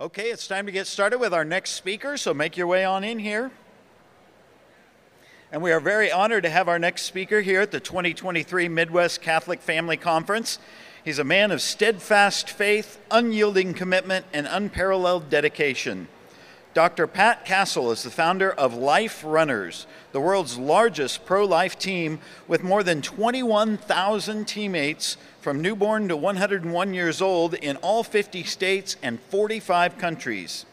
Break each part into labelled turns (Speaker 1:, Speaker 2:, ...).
Speaker 1: Okay, it's time to get started with our next speaker, so make your way on in here. And we are very honored to have our next speaker here at the 2023 Midwest Catholic Family Conference. He's a man of steadfast faith, unyielding commitment, and unparalleled dedication. Dr. Pat Castle is the founder of Life Runners, the world's largest pro life team with more than 21,000 teammates from newborn to 101 years old in all 50 states and 45 countries.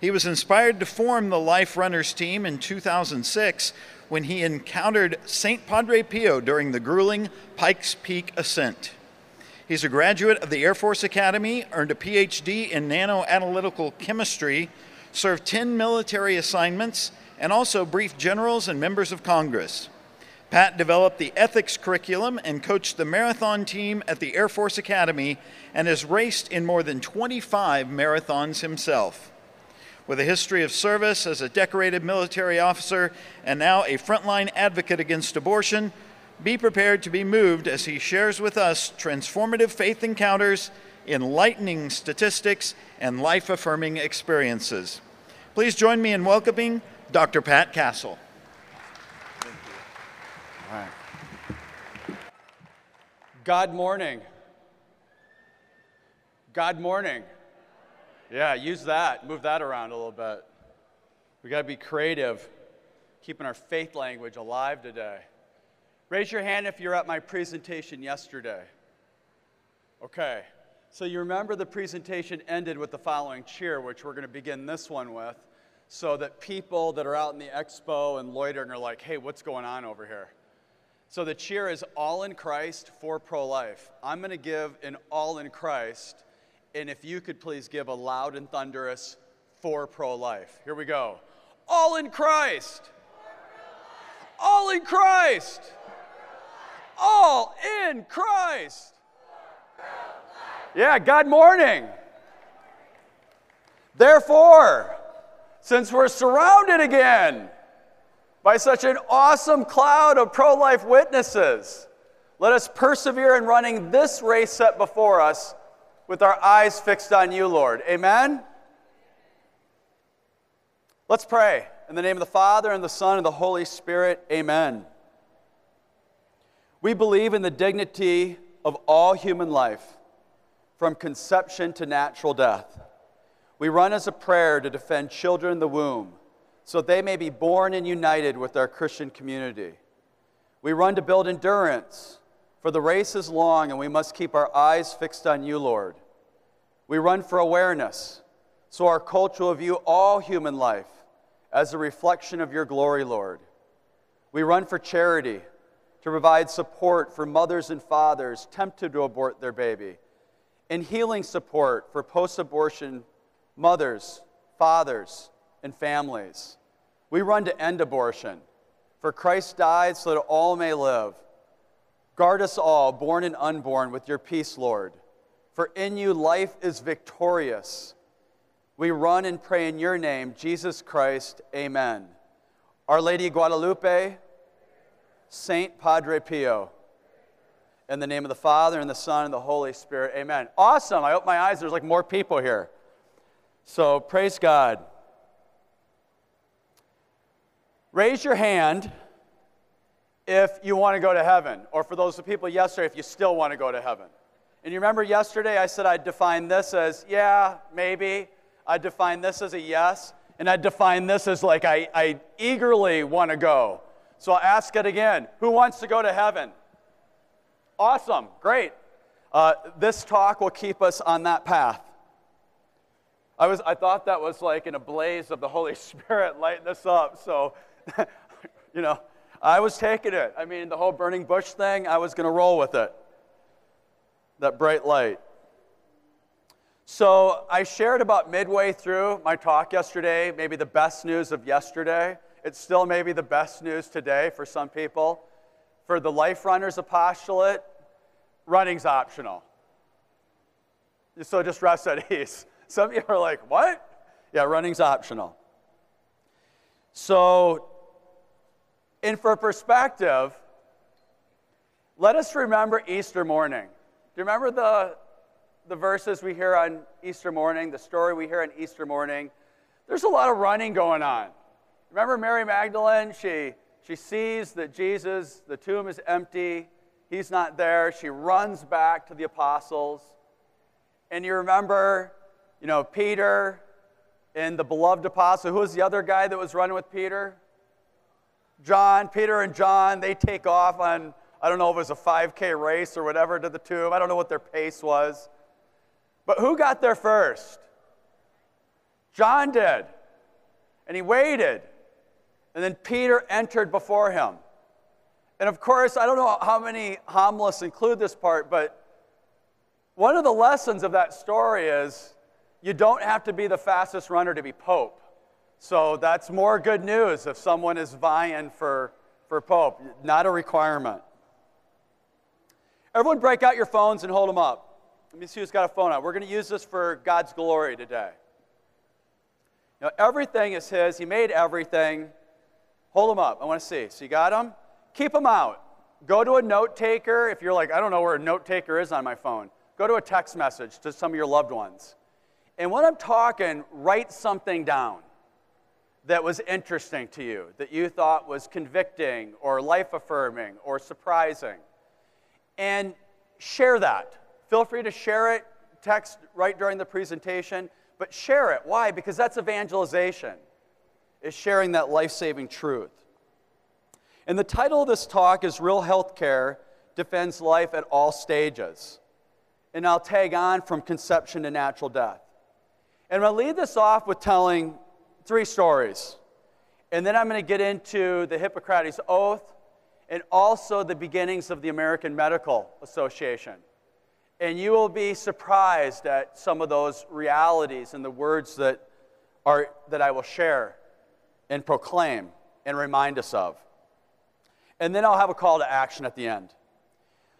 Speaker 1: He was inspired to form the Life Runners team in 2006 when he encountered St. Padre Pio during the grueling Pikes Peak ascent. He's a graduate of the Air Force Academy, earned a PhD in nanoanalytical chemistry served 10 military assignments, and also briefed generals and members of Congress. Pat developed the ethics curriculum and coached the marathon team at the Air Force Academy and has raced in more than 25 marathons himself. With a history of service as a decorated military officer and now a frontline advocate against abortion, be prepared to be moved as he shares with us transformative faith encounters enlightening statistics, and life affirming experiences. Please join me in welcoming Dr. Pat Castle.
Speaker 2: God morning. God morning. Yeah, use that. Move that around a little bit. We got to be creative, keeping our faith language alive today. Raise your hand if you're at my presentation yesterday. Okay. So you remember the presentation ended with the following cheer, which we're going to begin this one with, so that people that are out in the expo and loitering are like, hey, what's going on over here? So the cheer is all in Christ for pro life. I'm going to give an all in Christ, and if you could please give a loud and thunderous for pro life. Here we go. All in Christ. All in Christ. All in Christ. Yeah, God morning. Therefore, since we're surrounded again by such an awesome cloud of pro life witnesses, let us persevere in running this race set before us with our eyes fixed on you, Lord. Amen? Let's pray. In the name of the Father, and the Son, and the Holy Spirit, amen. We believe in the dignity of all human life from conception to natural death. We run as a prayer to defend children in the womb so they may be born and united with our Christian community. We run to build endurance, for the race is long and we must keep our eyes fixed on you, Lord. We run for awareness, so our culture will view all human life as a reflection of your glory, Lord. We run for charity, to provide support for mothers and fathers tempted to abort their baby and healing support for post abortion mothers, fathers, and families. We run to end abortion, for Christ died so that all may live. Guard us all, born and unborn, with your peace, Lord. For in you life is victorious. We run and pray in your name, Jesus Christ. Amen. Our Lady Guadalupe, Saint Padre Pio. In the name of the Father, and the Son, and the Holy Spirit. Amen. Awesome. I open my eyes. There's like more people here. So praise God. Raise your hand if you want to go to heaven, or for those people yesterday, if you still want to go to heaven. And you remember yesterday I said I'd define this as, yeah, maybe. I'd define this as a yes. And I'd define this as like, I, I eagerly want to go. So I'll ask it again. Who wants to go to heaven? Awesome, great. Uh, this talk will keep us on that path. I, was, I thought that was like in a blaze of the Holy Spirit lighting this up. So, you know, I was taking it. I mean, the whole burning bush thing, I was going to roll with it. That bright light. So, I shared about midway through my talk yesterday, maybe the best news of yesterday. It's still maybe the best news today for some people. For the Life Runners Apostolate, running's optional. So just rest at ease. Some of you are like, what? Yeah, running's optional. So, and for perspective, let us remember Easter morning. Do you remember the, the verses we hear on Easter morning, the story we hear on Easter morning, there's a lot of running going on. Remember Mary Magdalene? She, she sees that Jesus, the tomb is empty, he's not there. She runs back to the apostles. And you remember, you know, Peter and the beloved apostle. Who was the other guy that was running with Peter? John. Peter and John, they take off on, I don't know if it was a 5K race or whatever to the tomb. I don't know what their pace was. But who got there first? John did. And he waited. And then Peter entered before him. And of course, I don't know how many homilists include this part, but one of the lessons of that story is you don't have to be the fastest runner to be pope. So that's more good news if someone is vying for, for pope, not a requirement. Everyone, break out your phones and hold them up. Let me see who's got a phone out. We're going to use this for God's glory today. Know, everything is His. He made everything. Hold them up. I want to see. So you got them? Keep them out. Go to a note taker. If you're like, I don't know where a note taker is on my phone, go to a text message to some of your loved ones. And when I'm talking, write something down that was interesting to you, that you thought was convicting or life affirming or surprising. And share that. Feel free to share it, text right during the presentation, but share it. Why? Because that's evangelization, is sharing that life saving truth. And the title of this talk is Real Healthcare Defends Life at All Stages. And I'll tag on from conception to natural death. And I'm going to lead this off with telling three stories. And then I'm going to get into the Hippocrates Oath and also the beginnings of the American Medical Association. And you will be surprised at some of those realities and the words that, are, that I will share and proclaim and remind us of. And then I'll have a call to action at the end.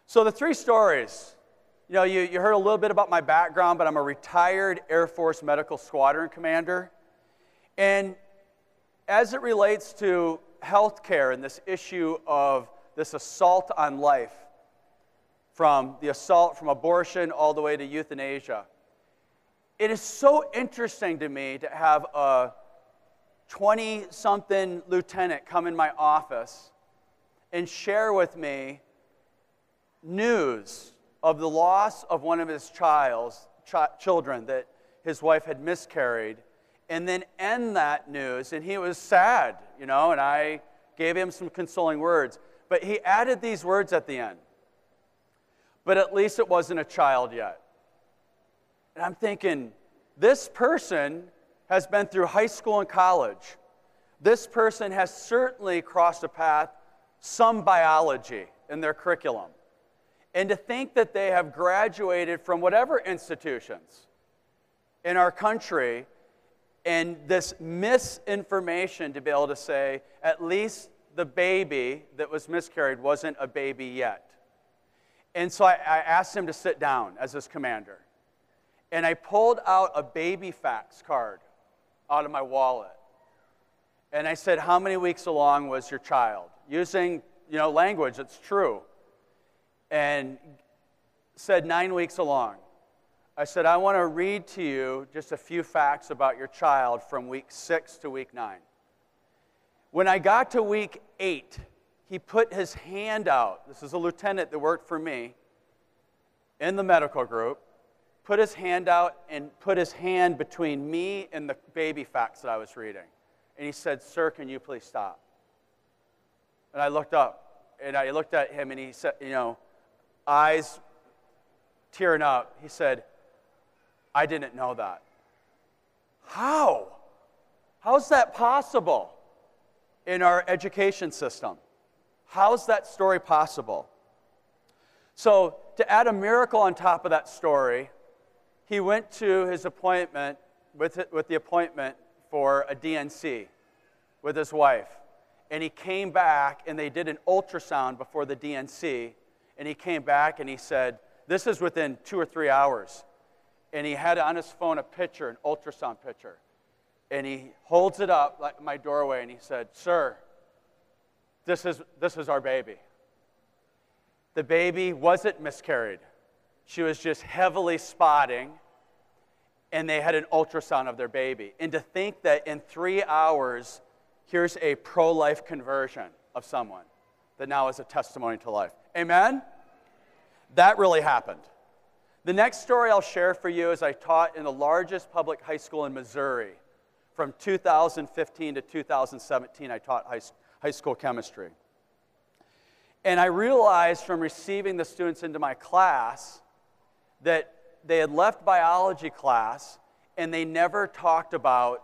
Speaker 2: So, the three stories you know, you, you heard a little bit about my background, but I'm a retired Air Force Medical Squadron commander. And as it relates to healthcare and this issue of this assault on life, from the assault from abortion all the way to euthanasia, it is so interesting to me to have a 20 something lieutenant come in my office and share with me news of the loss of one of his child's, ch- children that his wife had miscarried and then end that news. And he was sad, you know, and I gave him some consoling words. But he added these words at the end. But at least it wasn't a child yet. And I'm thinking, this person has been through high school and college. This person has certainly crossed a path, some biology in their curriculum and to think that they have graduated from whatever institutions in our country and this misinformation to be able to say at least the baby that was miscarried wasn't a baby yet. And so I, I asked him to sit down as his commander. And I pulled out a baby facts card out of my wallet. And I said, How many weeks along was your child? Using you know, language that's true and said nine weeks along. I said, I want to read to you just a few facts about your child from week six to week nine. When I got to week eight, he put his hand out. This is a lieutenant that worked for me in the medical group. Put his hand out and put his hand between me and the baby facts that I was reading. And he said, Sir, can you please stop? And I looked up and I looked at him and he said, You know, eyes tearing up, he said, I didn't know that. How? How's that possible in our education system? How's that story possible? So, to add a miracle on top of that story, he went to his appointment with, with the appointment for a D&C with his wife. And he came back and they did an ultrasound before the D&C and he came back and he said, This is within two or three hours. And he had on his phone a picture, an ultrasound picture. And he holds it up like my doorway and he said, Sir, this is, this is our baby. The baby wasn't miscarried. she was just heavily spotting, and they had an ultrasound of their baby. And to think that in three hours, here's a pro life conversion of someone that now is a testimony to life. Amen? That really happened. The next story I'll share for you is I taught in the largest public high school in Missouri. From 2015 to 2017, I taught high, high school chemistry. And I realized from receiving the students into my class that they had left biology class and they never talked about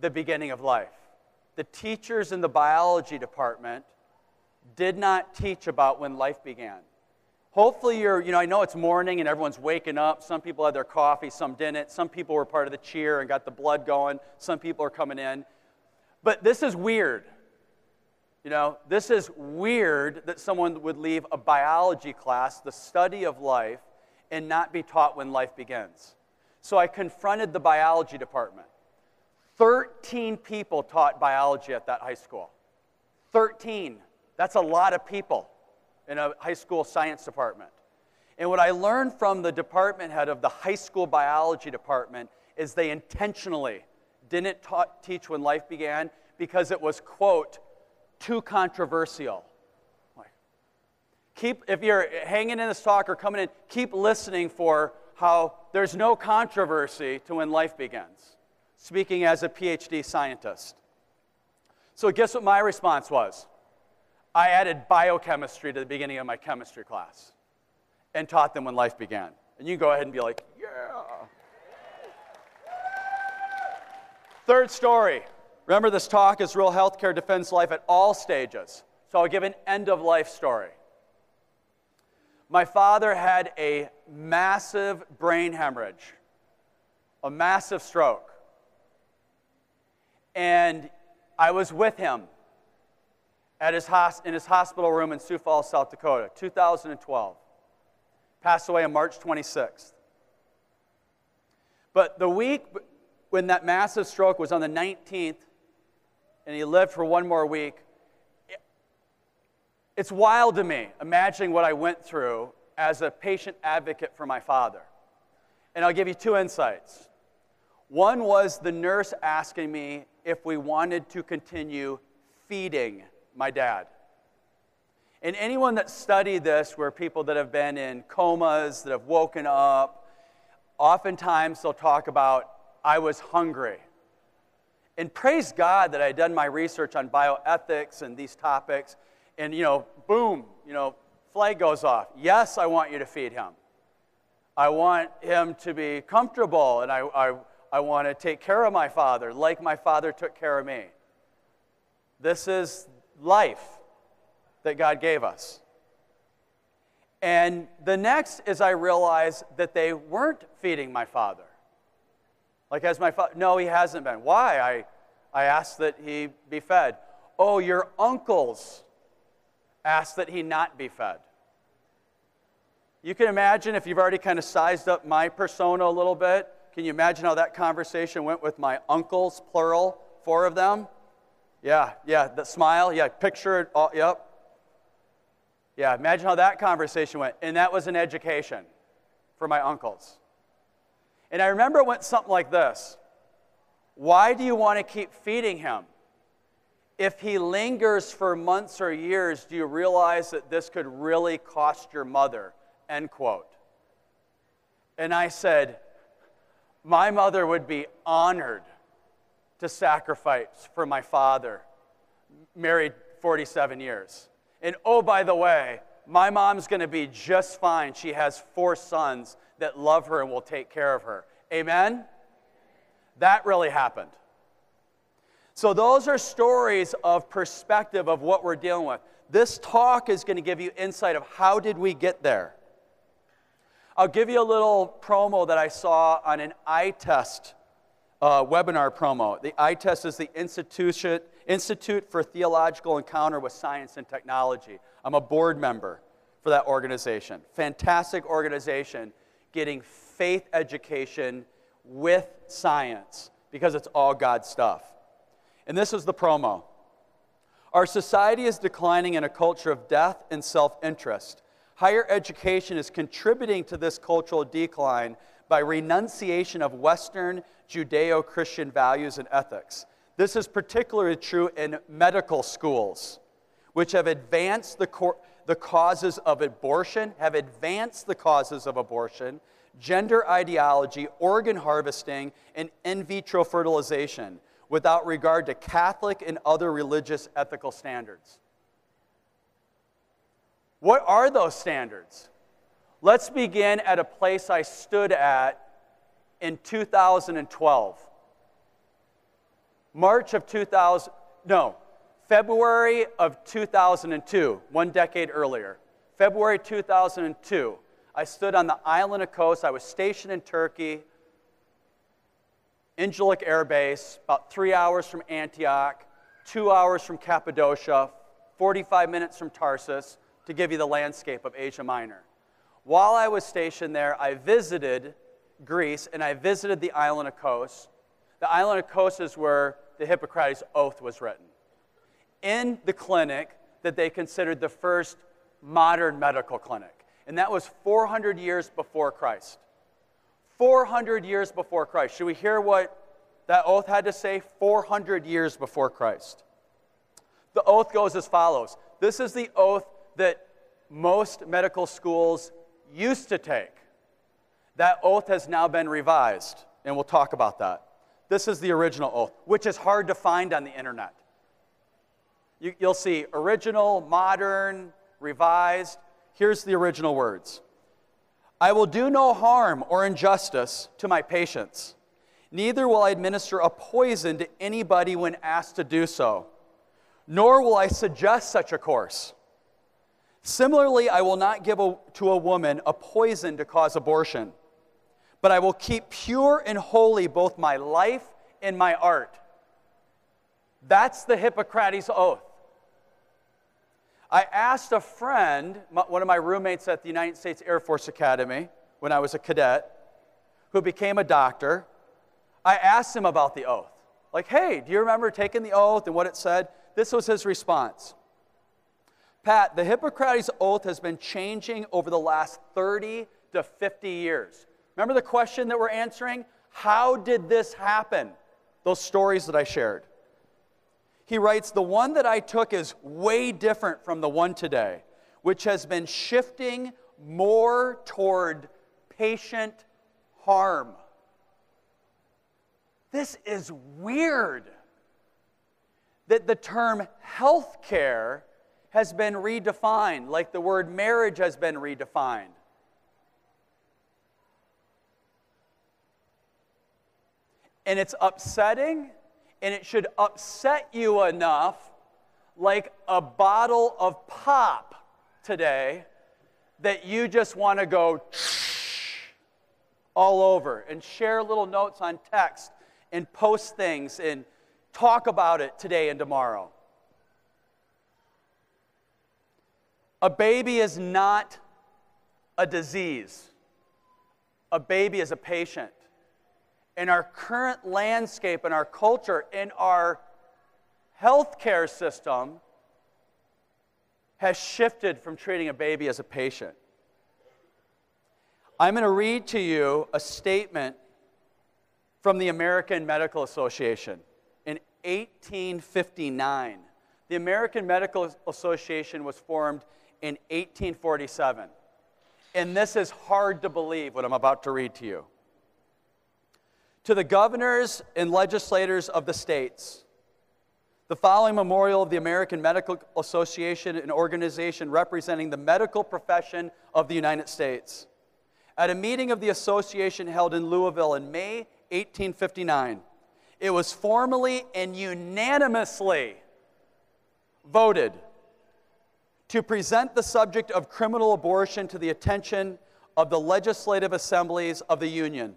Speaker 2: the beginning of life. The teachers in the biology department did not teach about when life began. Hopefully, you're, you know, I know it's morning and everyone's waking up. Some people had their coffee, some didn't. Some people were part of the cheer and got the blood going. Some people are coming in. But this is weird. You know, this is weird that someone would leave a biology class, the study of life, and not be taught when life begins. So I confronted the biology department. 13 people taught biology at that high school. 13. That's a lot of people in a high school science department. And what I learned from the department head of the high school biology department is they intentionally didn't teach when life began because it was, quote, too controversial. Keep, if you're hanging in this talk or coming in, keep listening for how there's no controversy to when life begins. Speaking as a PhD scientist. So, guess what my response was? I added biochemistry to the beginning of my chemistry class and taught them when life began. And you can go ahead and be like, yeah. Third story. Remember, this talk is real healthcare defends life at all stages. So I'll give an end of life story. My father had a massive brain hemorrhage, a massive stroke. And I was with him at his in his hospital room in Sioux Falls, South Dakota, 2012. Passed away on March 26th. But the week when that massive stroke was on the 19th, and he lived for one more week, it's wild to me imagining what I went through as a patient advocate for my father. And I'll give you two insights. One was the nurse asking me if we wanted to continue feeding my dad. And anyone that studied this were people that have been in comas, that have woken up. Oftentimes they'll talk about, I was hungry. And praise God that I had done my research on bioethics and these topics. And, you know, boom, you know, flag goes off. Yes, I want you to feed him. I want him to be comfortable, and I, I, I want to take care of my father like my father took care of me. This is life that God gave us. And the next is I realized that they weren't feeding my father. Like, as my father, no, he hasn't been. Why? I, I asked that he be fed. Oh, your uncles asked that he not be fed. You can imagine if you've already kind of sized up my persona a little bit. Can you imagine how that conversation went with my uncles, plural, four of them? Yeah, yeah, the smile. Yeah, picture it. All, yep. Yeah, imagine how that conversation went. And that was an education for my uncles. And I remember it went something like this Why do you want to keep feeding him? If he lingers for months or years, do you realize that this could really cost your mother? End quote. And I said, My mother would be honored to sacrifice for my father, married 47 years. And oh, by the way, my mom's going to be just fine. She has four sons that love her and will take care of her. Amen? That really happened. So, those are stories of perspective of what we're dealing with. This talk is going to give you insight of how did we get there. I'll give you a little promo that I saw on an ITEST uh, webinar promo. The ITEST is the Institution, Institute for Theological Encounter with Science and Technology. I'm a board member for that organization. Fantastic organization getting faith education with science because it's all God stuff. And this is the promo. Our society is declining in a culture of death and self interest. Higher education is contributing to this cultural decline by renunciation of Western Judeo Christian values and ethics. This is particularly true in medical schools, which have advanced the, cor- the causes of abortion, have advanced the causes of abortion, gender ideology, organ harvesting, and in vitro fertilization without regard to Catholic and other religious ethical standards. What are those standards? Let's begin at a place I stood at in 2012. March of 2000, no, February of 2002, one decade earlier. February 2002, I stood on the island of Kos. I was stationed in Turkey, Incirlik Air Base, about three hours from Antioch, two hours from Cappadocia, 45 minutes from Tarsus, to give you the landscape of Asia Minor. While I was stationed there, I visited Greece and I visited the island of Kos. The island of Kos is where the Hippocrates Oath was written. In the clinic that they considered the first modern medical clinic, and that was 400 years before Christ. 400 years before Christ. Should we hear what that oath had to say? 400 years before Christ. The oath goes as follows This is the oath that most medical schools used to take. That oath has now been revised, and we'll talk about that. This is the original oath, which is hard to find on the internet. You, will see original, modern, revised. Here's the original words I will do no harm or injustice to my patients. Neither will I administer a poison to anybody when asked to do so, nor will I suggest such a course. Similarly, I will not give a, to a woman a poison to cause abortion, but I will keep pure and holy both my life and my art. That's the Hippocrates Oath. I asked a friend, one of my roommates at the United States Air Force Academy when I was a cadet, who became a doctor. I asked him about the oath. Like, hey, do you remember taking the oath and what it said? This was his response. Pat, the Hippocrates Oath has been changing over the last 30 to 50 years. Remember the question that we're answering? How did this happen? Those stories that I shared. He writes, The one that I took is way different from the one today, which has been shifting more toward patient harm. This is weird that the term health care has been redefined, like the word marriage has been redefined. And it's upsetting, and it should upset you enough, like a bottle of pop today, that you just want to go all over and share little notes on text and post things and talk about it today and tomorrow. A baby is not a disease, a baby is a patient. In our current landscape, in our culture, in our healthcare system, has shifted from treating a baby as a patient. I'm going to read to you a statement from the American Medical Association in 1859. The American Medical Association was formed in 1847. And this is hard to believe what I'm about to read to you. To the governors and legislators of the states, the following memorial of the American Medical Association, an organization representing the medical profession of the United States. At a meeting of the association held in Louisville in May 1859, it was formally and unanimously voted to present the subject of criminal abortion to the attention of the legislative assemblies of the Union,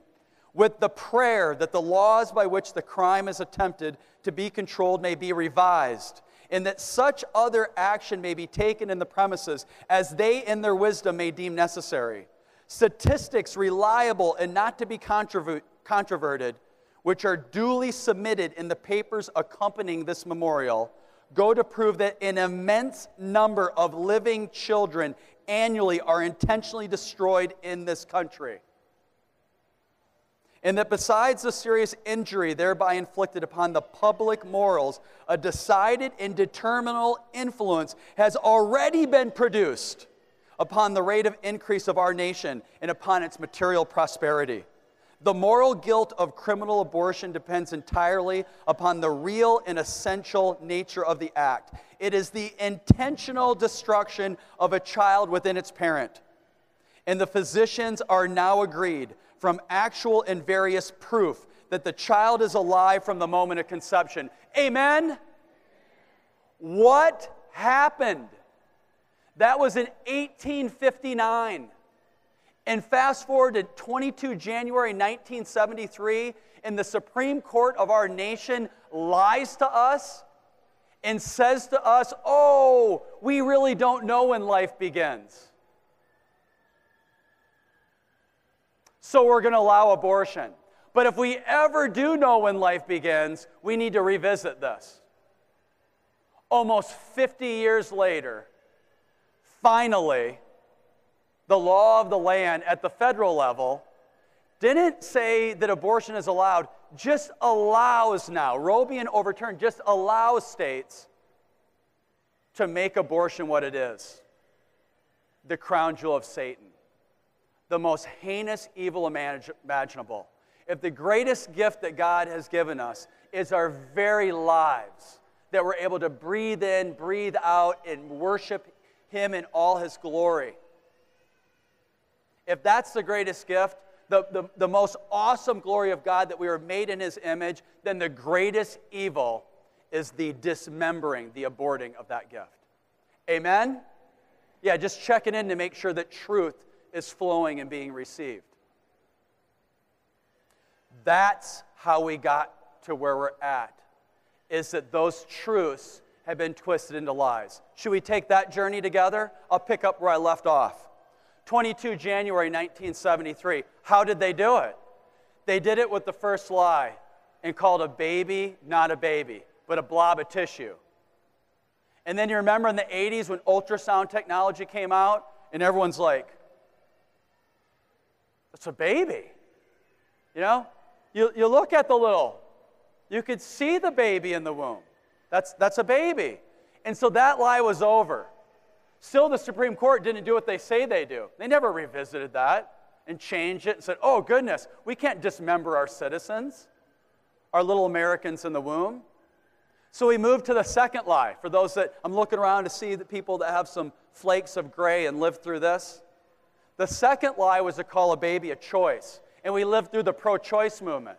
Speaker 2: with the prayer that the laws by which the crime is attempted to be controlled may be revised, and that such other action may be taken in the premises as they in their wisdom may deem necessary. Statistics reliable and not to be controverted, which are duly submitted in the papers accompanying this memorial, go to prove that an immense number of living children annually are intentionally destroyed in this country. And that besides the serious injury thereby inflicted upon the public morals, a decided and determinal influence has already been produced upon the rate of increase of our nation and upon its material prosperity. The moral guilt of criminal abortion depends entirely upon the real and essential nature of the act. It is the intentional destruction of a child within its parent. And the physicians are now agreed from actual and various proof that the child is alive from the moment of conception. Amen? What happened? That was in 1859. And fast forward to 22 January 1973, and the Supreme Court of our nation lies to us and says to us, Oh, we really don't know when life begins. So we're going to allow abortion. But if we ever do know when life begins, we need to revisit this. Almost 50 years later, finally, the law of the land at the federal level didn't say that abortion is allowed, just allows now. Roe being overturned just allows states to make abortion what it is the crown jewel of Satan, the most heinous evil imaginable. If the greatest gift that God has given us is our very lives, that we're able to breathe in, breathe out, and worship Him in all His glory if that's the greatest gift, the, the, the most awesome glory of God that we were made in His image, then the greatest evil is the dismembering, the aborting of that gift. Amen? Yeah, just checking in to make sure that truth is flowing and being received. That's how we got to where we're at, is that those truths have been twisted into lies. Should we take that journey together? I'll pick up where I left off. 22 January 1973. How did they do it? They did it with the first lie and called a baby not a baby, but a blob of tissue. And then you remember in the 80s when ultrasound technology came out, and everyone's like, it's a baby. You know? You, you look at the little, you could see the baby in the womb. That's, that's a baby. And so that lie was over. Still, the Supreme Court didn't do what they say they do. They never revisited that and changed it and said, oh, goodness, we can't dismember our citizens, our little Americans in the womb. So we moved to the second lie. For those that I'm looking around to see the people that have some flakes of gray and lived through this. The second lie was to call a baby a choice. And we lived through the pro choice movement.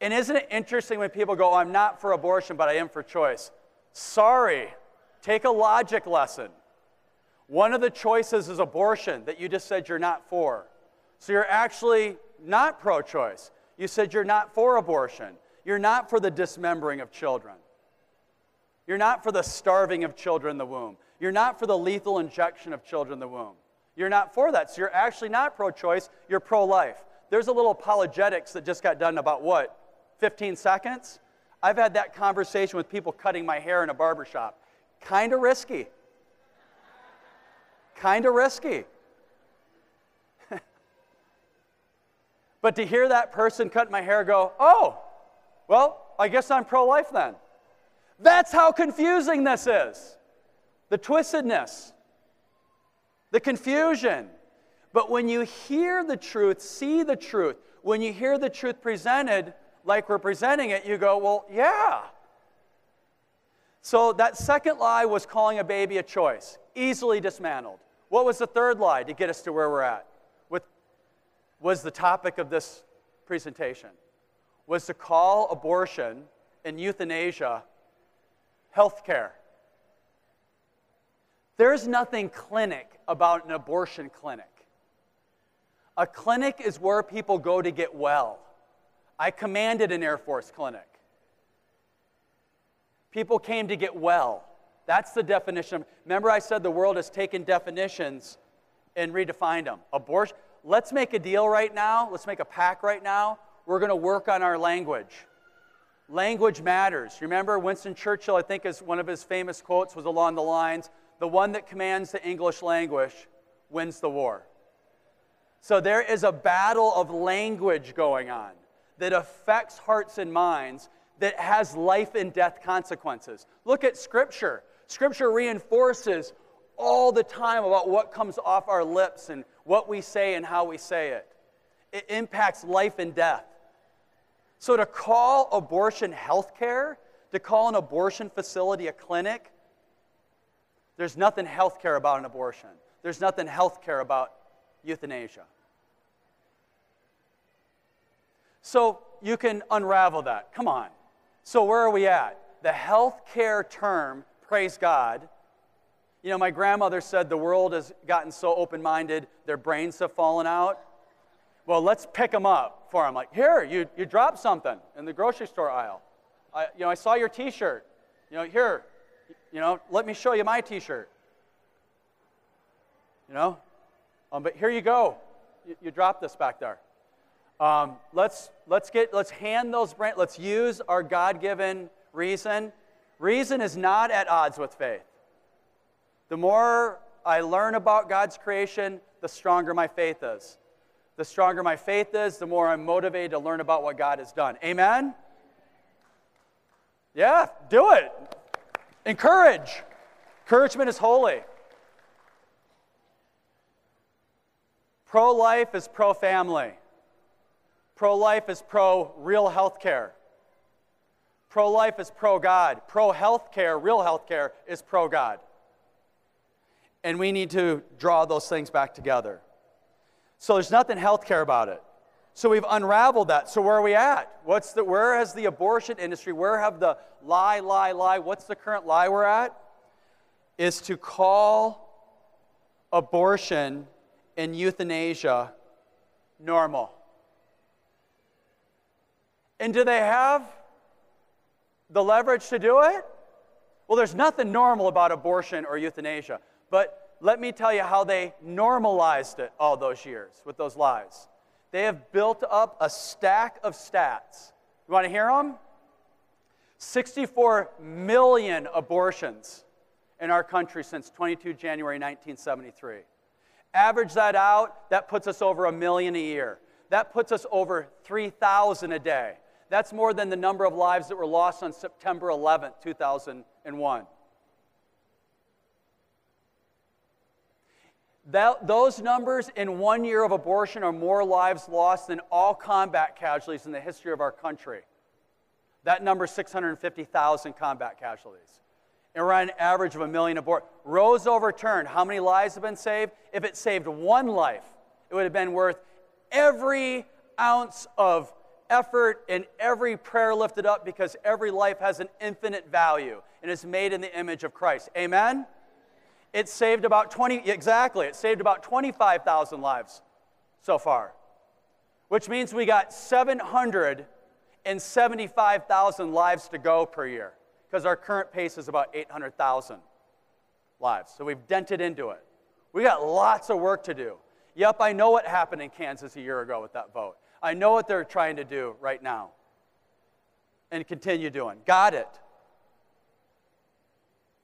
Speaker 2: And isn't it interesting when people go, I'm not for abortion, but I am for choice? Sorry, take a logic lesson. One of the choices is abortion that you just said you're not for. So you're actually not pro choice. You said you're not for abortion. You're not for the dismembering of children. You're not for the starving of children in the womb. You're not for the lethal injection of children in the womb. You're not for that. So you're actually not pro choice, you're pro life. There's a little apologetics that just got done about what? 15 seconds? I've had that conversation with people cutting my hair in a barbershop. Kind of risky kind of risky. but to hear that person cut my hair go, oh, well, I guess I'm pro life then. That's how confusing this is. The twistedness, the confusion. But when you hear the truth, see the truth, when you hear the truth presented like we're presenting it, you go, well, yeah. So that second lie was calling a baby a choice, easily dismantled. What was the third lie to get us to where we're at? What was the topic of this presentation? Was to call abortion and euthanasia health care. There's nothing clinic about an abortion clinic. A clinic is where people go to get well. I commanded an Air Force clinic. People came to get well. That's the definition. Remember, I said the world has taken definitions and redefined them. Abortion. Let's make a deal right now. Let's make a pact right now. We're going to work on our language. Language matters. Remember, Winston Churchill, I think, is one of his famous quotes was along the lines the one that commands the English language wins the war. So there is a battle of language going on that affects hearts and minds that has life and death consequences. Look at Scripture. Scripture reinforces all the time about what comes off our lips and what we say and how we say it. It impacts life and death. So to call abortion health care, to call an abortion facility a clinic, there's nothing health care about an abortion. There's nothing health care about euthanasia. So you can unravel that. Come on. So where are we at? The health care term, praise God. You know, my grandmother said the world has gotten so open minded, their brains have fallen out. Well, let's pick them up for them. Like, here, you, you dropped something in the grocery store aisle. I, you know, I saw your t shirt. You know, here, you know, let me show you my t shirt. You know, um, but here you go. You, you dropped this back there. Um, let's, let's, get, let's hand those brain, let's use our God given reason. Reason is not at odds with faith. The more I learn about God's creation, the stronger my faith is the stronger my faith is, the more I'm motivated to learn about what God has done. Amen? Yeah, do it. Encourage. Encouragement is holy. Pro life is pro family. Pro life is pro real health care. Pro life is pro God. Pro health care, real health care, is pro God. And we need to draw those things back together. So there's nothing healthcare about it. So we've unraveled that. So where are we at? What's the where has the abortion industry, where have the lie, lie, lie, what's the current lie we're at? Is to call abortion and euthanasia normal. And do they have the leverage to do it? Well, there's nothing normal about abortion or euthanasia. But let me tell you how they normalized it all those years with those lies. They have built up a stack of stats. You want to hear them? 64 million abortions in our country since 22 January 1973. Average that out, that puts us over a million a year. That puts us over 3,000 a day. That's more than the number of lives that were lost on September 11, 2001. That, those numbers in one year of abortion are more lives lost than all combat casualties in the history of our country. That number is 650,000 combat casualties. And we're on an average of a million abortions. Roe's overturned. How many lives have been saved? If it saved one life, it would have been worth every ounce of effort and every prayer lifted up because every life has an infinite value and is made in the image of Christ. Amen? It saved about 20, exactly, it saved about 25,000 lives so far, which means we got 775,000 lives to go per year because our current pace is about 800,000 lives. So we've dented into it. We got lots of work to do. Yep, I know what happened in Kansas a year ago with that vote. I know what they're trying to do right now and continue doing. Got it.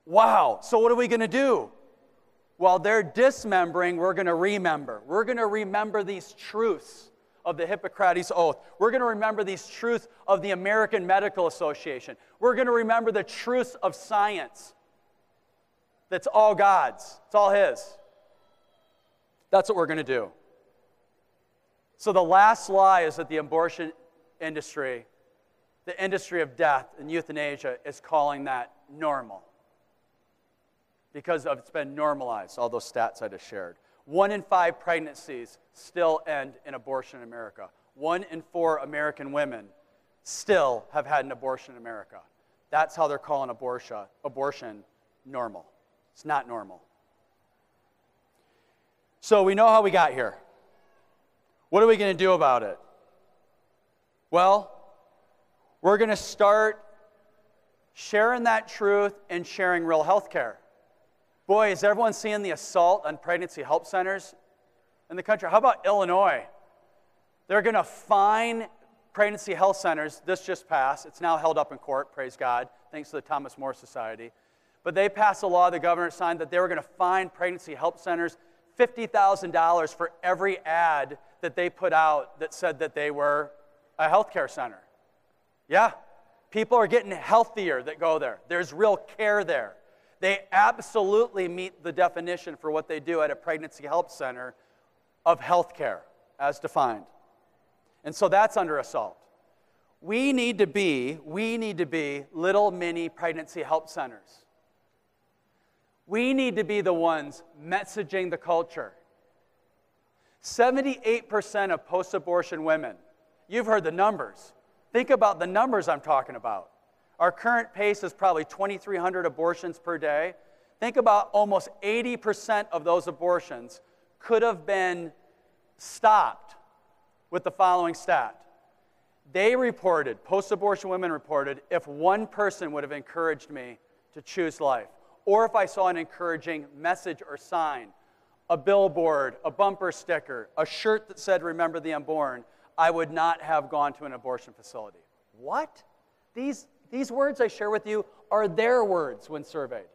Speaker 2: Wow. So, what are we going to do? While they're dismembering, we're going to remember. We're going to remember these truths of the Hippocrates Oath. We're going to remember these truths of the American Medical Association. We're going to remember the truths of science. That's all God's, it's all His. That's what we're going to do. So, the last lie is that the abortion industry, the industry of death and euthanasia, is calling that normal because of, it's been normalized, all those stats I just shared. One in five pregnancies still end in abortion in America. One in four American women still have had an abortion in America. That's how they're calling abortion, abortion normal. It's not normal. So we know how we got here. What are we going to do about it? Well, we're going to start sharing that truth and sharing real health care. Boy, is everyone seeing the assault on pregnancy help centers in the country? How about Illinois? They're going to fine pregnancy health centers, this just passed. It's now held up in court, praise God, thanks to the Thomas More Society. But they passed a law, the governor signed, that they were going to fine pregnancy health centers $50,000 for every ad that they put out that said that they were a healthcare center. Yeah, people are getting healthier that go there. There's real care there. They absolutely meet the definition for what they do at a pregnancy help center of healthcare as defined. And so that's under assault. We need to be, we need to be little mini pregnancy help centers. We need to be the ones messaging the culture. 78% of post abortion women, you've heard the numbers. Think about the numbers I'm talking about. Our current pace is probably 2,300 abortions per day. Think about almost 80% of those abortions could have been stopped with the following stat. They reported, post abortion women reported, if one person would have encouraged me to choose life, or if I saw an encouraging message or sign, a billboard, a bumper sticker, a shirt that said, Remember the unborn, I would not have gone to an abortion facility. What? These, these words I share with you are their words when surveyed.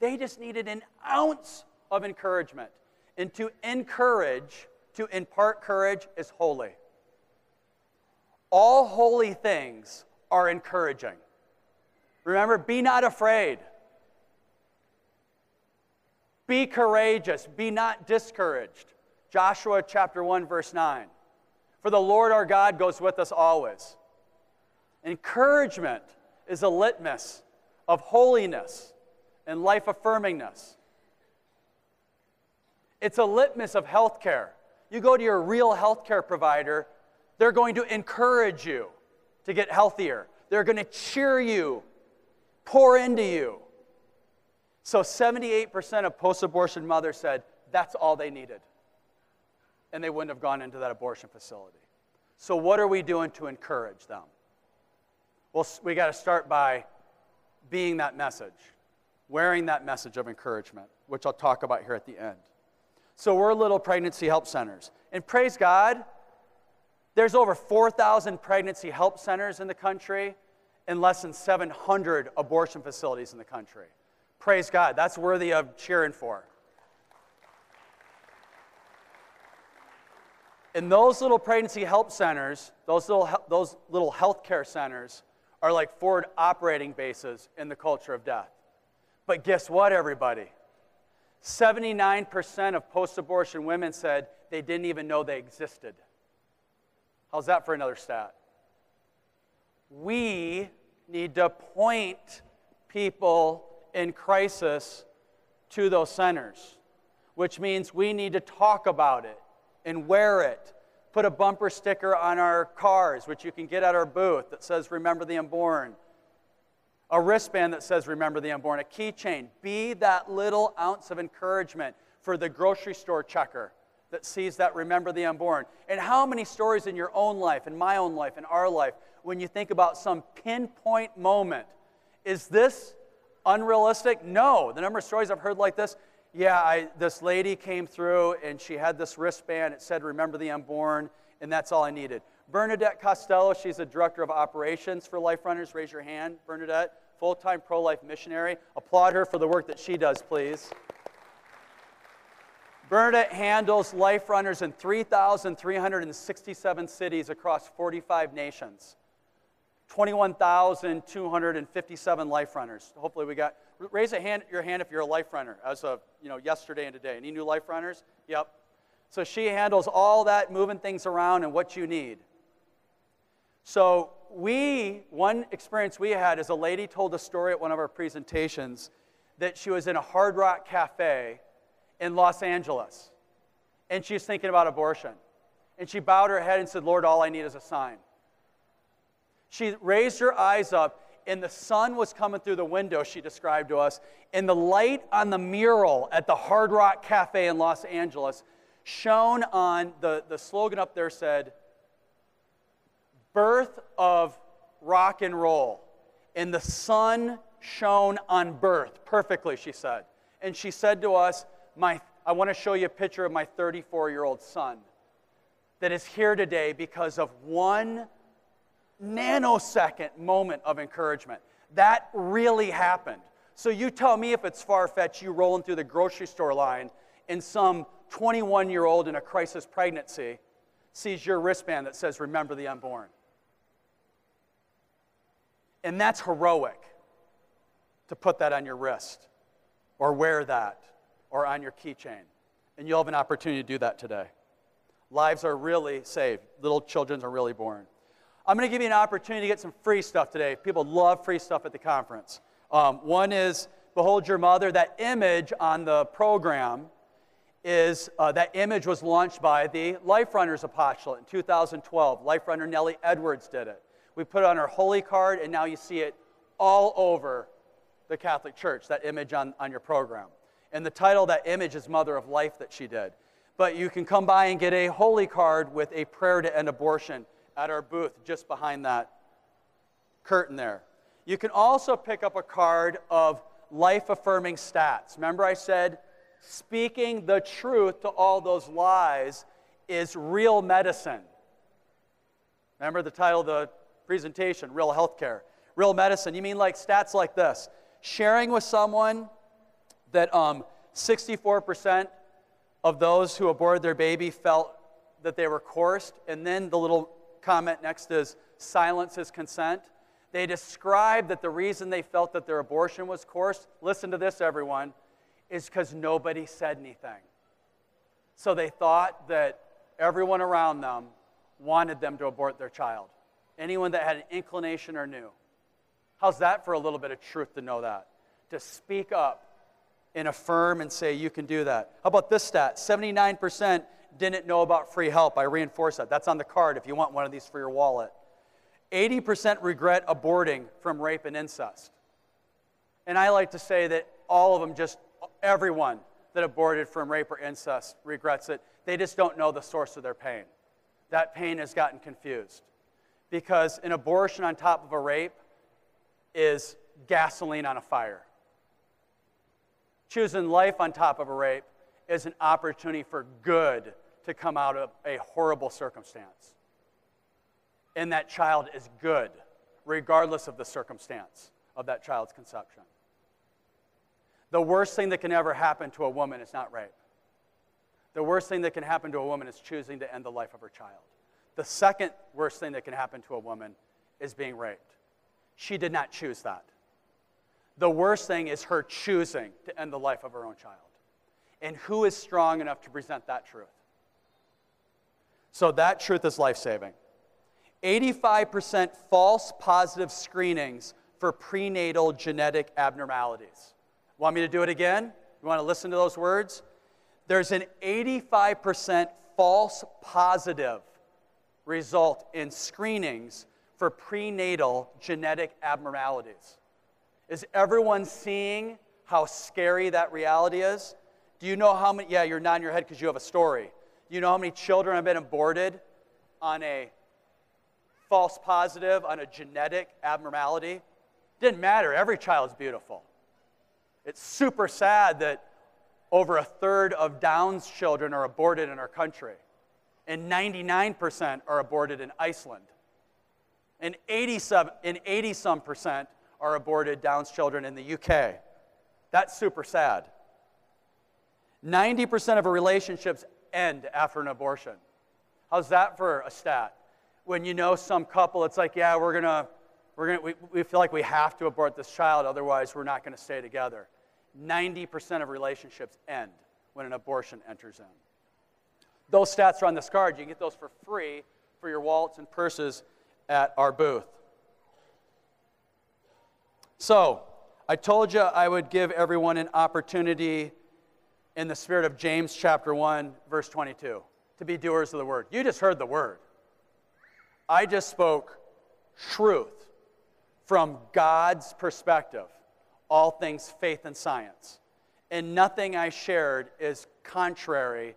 Speaker 2: They just needed an ounce of encouragement. And to encourage, to impart courage, is holy. All holy things are encouraging. Remember, be not afraid. Be courageous, be not discouraged. Joshua chapter 1, verse 9. For the Lord our God goes with us always. Encouragement is a litmus of holiness and life affirmingness. It's a litmus of health care. You go to your real health care provider, they're going to encourage you to get healthier. They're going to cheer you, pour into you. So 78% of post abortion mothers said that's all they needed. And they wouldn't have gone into that abortion facility. So, what are we doing to encourage them? Well, we got to start by being that message, wearing that message of encouragement, which I'll talk about here at the end. So, we're little pregnancy help centers. And praise God, there's over 4,000 pregnancy help centers in the country and less than 700 abortion facilities in the country. Praise God. That's worthy of cheering for. And those little pregnancy help centers, those little, those little healthcare centers, are like forward operating bases in the culture of death. But guess what, everybody? 79% of post abortion women said they didn't even know they existed. How's that for another stat? We need to point people in crisis to those centers, which means we need to talk about it and wear it. Put a bumper sticker on our cars, which you can get at our booth, that says, Remember the Unborn. A wristband that says, Remember the Unborn. A keychain. Be that little ounce of encouragement for the grocery store checker that sees that Remember the Unborn. And how many stories in your own life, in my own life, in our life, when you think about some pinpoint moment, is this unrealistic? No. The number of stories I've heard like this, yeah, I, this lady came through and she had this wristband. It said, Remember the unborn, and that's all I needed. Bernadette Costello, she's the director of operations for Life Runners. Raise your hand, Bernadette. Full time pro life missionary. Applaud her for the work that she does, please. Bernadette handles Life Runners in 3,367 cities across 45 nations. 21,257 life runners. Hopefully we got, raise a hand, your hand if you're a life runner as of, you know, yesterday and today. Any new life runners? Yep. So she handles all that, moving things around and what you need. So we, one experience we had is a lady told a story at one of our presentations that she was in a Hard Rock Cafe in Los Angeles. And she's thinking about abortion. And she bowed her head and said, Lord, all I need is a sign. She raised her eyes up, and the sun was coming through the window, she described to us. And the light on the mural at the Hard Rock Cafe in Los Angeles shone on the, the slogan up there said, Birth of rock and roll. And the sun shone on birth perfectly, she said. And she said to us, my, I want to show you a picture of my 34 year old son that is here today because of one nanosecond moment of encouragement. That really happened. So you tell me if it's far fetched, you rolling through the grocery store line and some 21 year old in a crisis pregnancy sees your wristband that says, Remember the unborn. And that's heroic to put that on your wrist or wear that or on your keychain. And you'll have an opportunity to do that today. Lives are really saved, little children are really born. I'm going to give you an opportunity to get some free stuff today. People love free stuff at the conference. Um, one is Behold Your Mother. That image on the program is uh, that image was launched by the Life Runners Apostolate in 2012. Life Runner Nellie Edwards did it. We put it on our holy card, and now you see it all over the Catholic Church, that image on, on your program. And the title that image is Mother of Life that she did. But you can come by and get a holy card with a prayer to end abortion at our booth just behind that curtain there. You can also pick up a card of life affirming stats. Remember, I said speaking the truth to all those lies is real medicine. Remember the title of the presentation, Real Healthcare. Real medicine. You mean like stats like this sharing with someone that um, 64% of those who aborted their baby felt that they were coerced, and then the little comment next is silence is consent. They describe that the reason they felt that their abortion was coerced, listen to this, everyone, is because nobody said anything. So they thought that everyone around them wanted them to abort their child. Anyone that had an inclination or knew. How's that for a little bit of truth to know that? To speak up and affirm and say, you can do that. How about this stat? 79% didn't know about free help. I reinforce that. That's on the card if you want one of these for your wallet. 80% regret aborting from rape and incest. And I like to say that all of them, just everyone that aborted from rape or incest regrets it. They just don't know the source of their pain. That pain has gotten confused. Because an abortion on top of a rape is gasoline on a fire. Choosing life on top of a rape is an opportunity for good to come out of a horrible circumstance. And that child is good, regardless of the circumstance of that child's conception. The worst thing that can ever happen to a woman is not rape. The worst thing that can happen to a woman is choosing to end the life of her child. The second worst thing that can happen to a woman is being raped. She did not choose that. The worst thing is her choosing to end the life of her own child. And who is strong enough to present that truth? So that truth is life saving. 85% false positive screenings for prenatal genetic abnormalities. Want me to do it again? You want to listen to those words? There's an 85% false positive result in screenings for prenatal genetic abnormalities. Is everyone seeing how scary that reality is? Do you know how many? Yeah, you're nodding your head because you have a story. You know how many children have been aborted on a false positive, on a genetic abnormality? Didn't matter. Every child is beautiful. It's super sad that over a third of Down's children are aborted in our country, and 99% are aborted in Iceland. And 87 and 80 some percent are aborted Down's children in the UK. That's super sad. 90% of relationships end after an abortion. How's that for a stat? When you know some couple, it's like, yeah, we're gonna, we're gonna, we, we feel like we have to abort this child, otherwise we're not gonna stay together. 90% of relationships end when an abortion enters in. Those stats are on this card. You can get those for free for your wallets and purses at our booth. So, I told you I would give everyone an opportunity in the spirit of James chapter 1, verse 22, to be doers of the word. You just heard the word. I just spoke truth from God's perspective, all things faith and science. And nothing I shared is contrary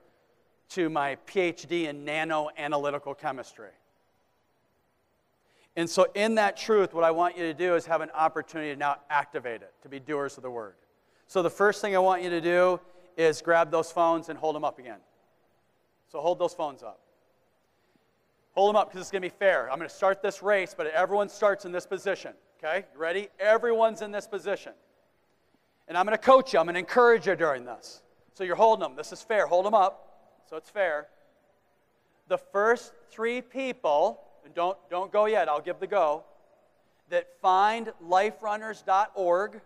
Speaker 2: to my PhD in nano analytical chemistry. And so, in that truth, what I want you to do is have an opportunity to now activate it, to be doers of the word. So, the first thing I want you to do is grab those phones and hold them up again. So, hold those phones up. Hold them up because it's going to be fair. I'm going to start this race, but everyone starts in this position. Okay? Ready? Everyone's in this position. And I'm going to coach you. I'm going to encourage you during this. So you're holding them. This is fair. Hold them up. So it's fair. The first three people, and don't, don't go yet, I'll give the go, that find liferunners.org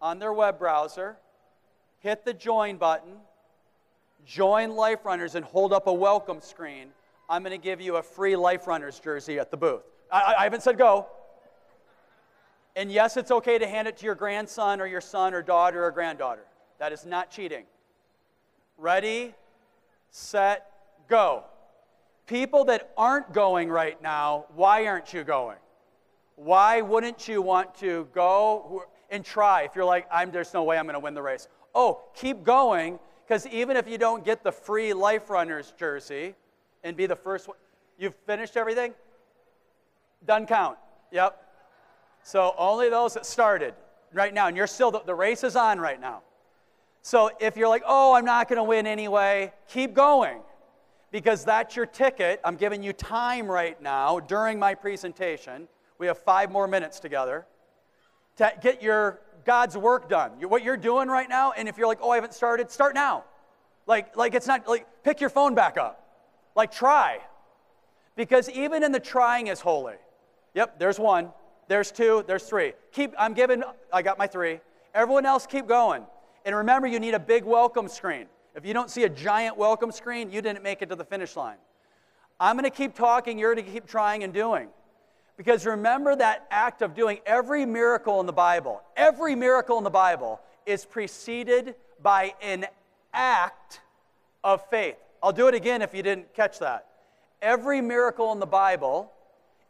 Speaker 2: on their web browser, hit the join button, join Life Runners, and hold up a welcome screen. I'm going to give you a free Life Runners jersey at the booth. I, I haven't said go. And yes, it's okay to hand it to your grandson or your son or daughter or granddaughter. That is not cheating. Ready, set, go. People that aren't going right now, why aren't you going? Why wouldn't you want to go and try if you're like, I'm, there's no way I'm going to win the race? Oh, keep going, because even if you don't get the free Life Runners jersey and be the first one, you've finished everything? Done count. Yep. So only those that started right now, and you're still, the, the race is on right now. So if you're like, oh, I'm not going to win anyway, keep going because that's your ticket. I'm giving you time right now during my presentation. We have five more minutes together to get your God's work done. What you're doing right now, and if you're like, oh, I haven't started, start now. Like, like it's not like pick your phone back up. Like try. Because even in the trying is holy. Yep, there's one. There's two, there's three. Keep, I'm giving, I got my three. Everyone else keep going. And remember, you need a big welcome screen. If you don't see a giant welcome screen, you didn't make it to the finish line. I'm going to keep talking, you're going to keep trying and doing. Because remember that act of doing every miracle in the Bible, every miracle in the Bible is preceded by an act of faith. I'll do it again if you didn't catch that. Every miracle in the Bible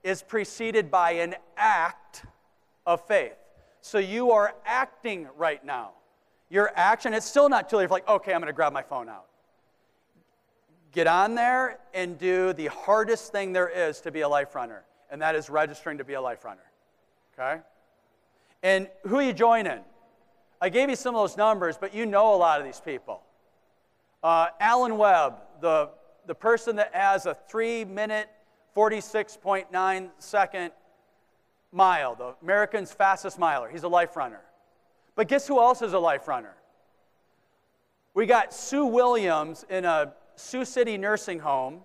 Speaker 2: is preceded by an act of faith. So you are acting right now. Your action, it's still not too late. You're like, okay, I'm going to grab my phone out. Get on there and do the hardest thing there is to be a life runner, and that is registering to be a life runner. Okay? And who are you joining? I gave you some of those numbers, but you know a lot of these people. Uh, Alan Webb, the, the person that has a three minute 46.9 second mile, the American's fastest miler. He's a life runner. But guess who else is a life runner? We got Sue Williams in a Sioux City nursing home,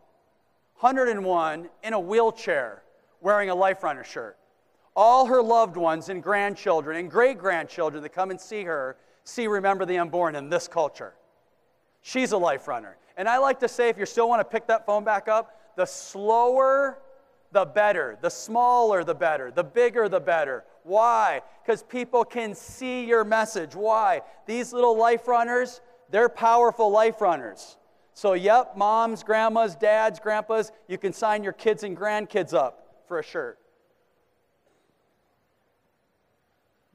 Speaker 2: 101, in a wheelchair, wearing a life runner shirt. All her loved ones and grandchildren and great grandchildren that come and see her see Remember the Unborn in this culture. She's a life runner. And I like to say, if you still want to pick that phone back up, the slower, the better. The smaller, the better. The bigger, the better. Why? Because people can see your message. Why? These little life runners, they're powerful life runners. So, yep, moms, grandmas, dads, grandpas, you can sign your kids and grandkids up for a shirt.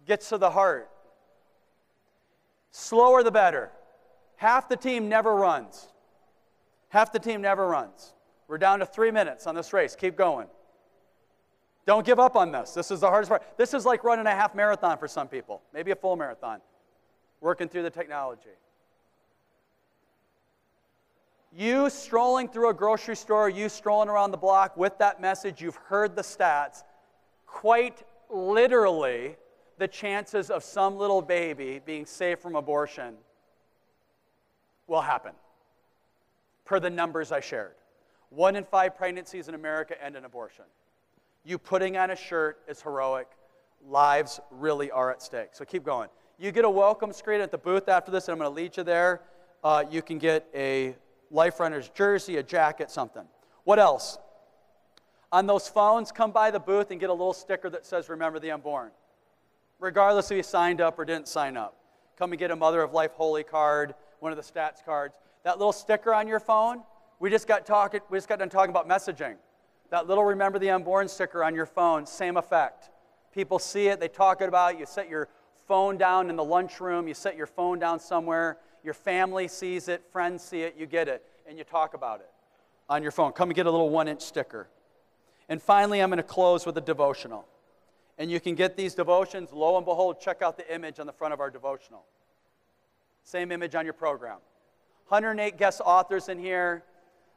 Speaker 2: Gets to the heart. Slower the better. Half the team never runs. Half the team never runs. We're down to three minutes on this race. Keep going. Don't give up on this. This is the hardest part. This is like running a half marathon for some people, maybe a full marathon, working through the technology. You strolling through a grocery store, you strolling around the block with that message, you've heard the stats. Quite literally, the chances of some little baby being saved from abortion will happen, per the numbers I shared. One in five pregnancies in America end in abortion. You putting on a shirt is heroic. Lives really are at stake. So keep going. You get a welcome screen at the booth after this, and I'm going to lead you there. Uh, you can get a Life Runners jersey, a jacket, something. What else? On those phones, come by the booth and get a little sticker that says, Remember the Unborn. Regardless if you signed up or didn't sign up. Come and get a Mother of Life Holy card, one of the stats cards. That little sticker on your phone, we just got talking, we just got done talking about messaging. That little remember the unborn sticker on your phone, same effect. People see it, they talk about it. You set your phone down in the lunchroom, you set your phone down somewhere, your family sees it, friends see it, you get it, and you talk about it on your phone. Come and get a little one inch sticker. And finally, I'm going to close with a devotional. And you can get these devotions. Lo and behold, check out the image on the front of our devotional. Same image on your program. 108 guest authors in here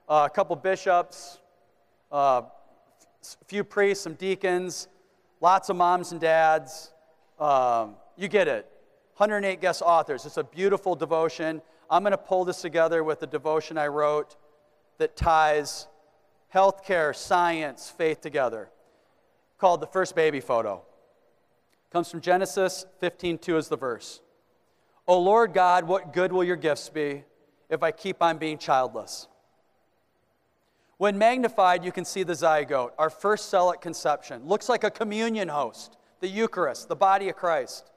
Speaker 2: uh, a couple bishops, uh, a few priests, some deacons, lots of moms and dads. Um, you get it. 108 guest authors. It's a beautiful devotion. I'm going to pull this together with the devotion I wrote that ties healthcare, science, faith together, called The First Baby Photo. Comes from Genesis 15:2 is the verse. O Lord God, what good will your gifts be if I keep on being childless? When magnified, you can see the zygote, our first cell at conception. Looks like a communion host, the Eucharist, the body of Christ.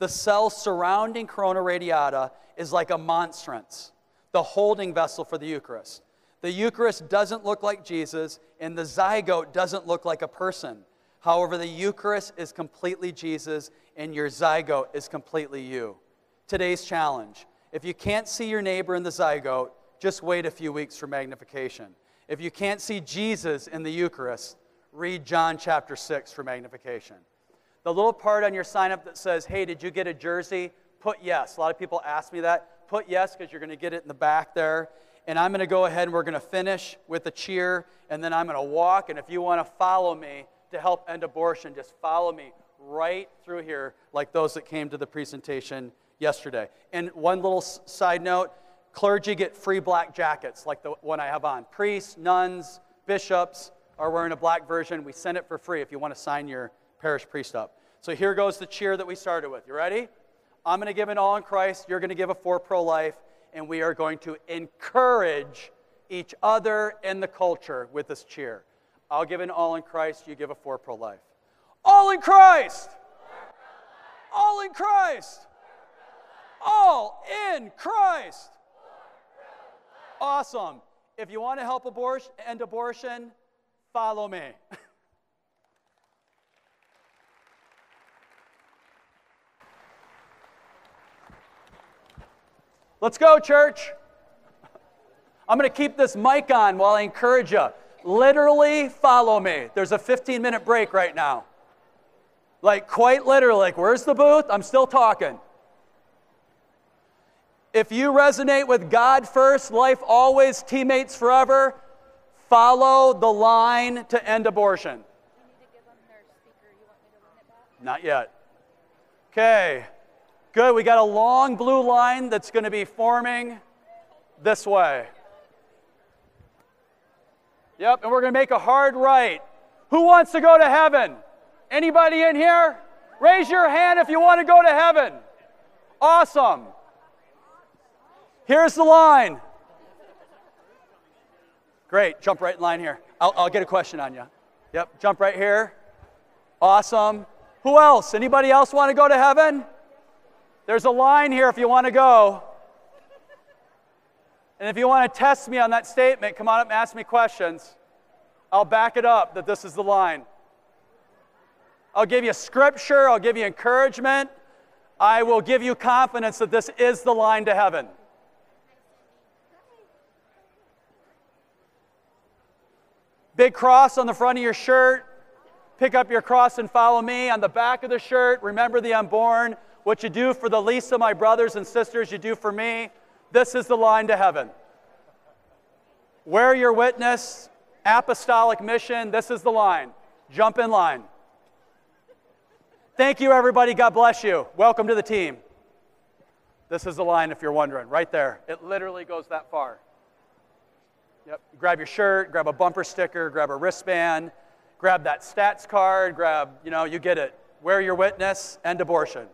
Speaker 2: The cell surrounding corona radiata is like a monstrance, the holding vessel for the Eucharist. The Eucharist doesn't look like Jesus, and the zygote doesn't look like a person. However, the Eucharist is completely Jesus, and your zygote is completely you. Today's challenge if you can't see your neighbor in the zygote, just wait a few weeks for magnification. If you can't see Jesus in the Eucharist, read John chapter 6 for magnification. The little part on your sign up that says, Hey, did you get a jersey? Put yes. A lot of people ask me that. Put yes because you're going to get it in the back there and I'm going to go ahead and we're going to finish with a cheer, and then I'm going to walk. And if you want to follow me to help end abortion, just follow me right through here, like those that came to the presentation yesterday. And one little side note clergy get free black jackets, like the one I have on. Priests, nuns, bishops are wearing a black version. We send it for free if you want to sign your parish priest up. So here goes the cheer that we started with. You ready? I'm going to give an all in Christ. You're going to give a for pro life and we are going to encourage each other and the culture with this cheer. I'll give an all in Christ, you give a for pro life. All in Christ! All in Christ! All in Christ! Awesome. If you want to help abortion, end abortion, follow me. Let's go, church. I'm going to keep this mic on while I encourage you. Literally follow me. There's a 15 minute break right now. Like, quite literally, like, where's the booth? I'm still talking. If you resonate with God first, life always, teammates forever, follow the line to end abortion. Not yet. Okay. Good, we got a long blue line that's going to be forming this way. Yep, and we're going to make a hard right. Who wants to go to heaven? Anybody in here? Raise your hand if you want to go to heaven. Awesome. Here's the line. Great, jump right in line here. I'll, I'll get a question on you. Yep, jump right here. Awesome. Who else? Anybody else want to go to heaven? There's a line here if you want to go. And if you want to test me on that statement, come on up and ask me questions. I'll back it up that this is the line. I'll give you scripture, I'll give you encouragement, I will give you confidence that this is the line to heaven. Big cross on the front of your shirt. Pick up your cross and follow me. On the back of the shirt, remember the unborn. What you do for the least of my brothers and sisters, you do for me. This is the line to heaven. Wear your witness, apostolic mission. This is the line. Jump in line. Thank you, everybody. God bless you. Welcome to the team. This is the line, if you're wondering, right there. It literally goes that far. Yep. Grab your shirt, grab a bumper sticker, grab a wristband, grab that stats card, grab, you know, you get it. Wear your witness, end abortion.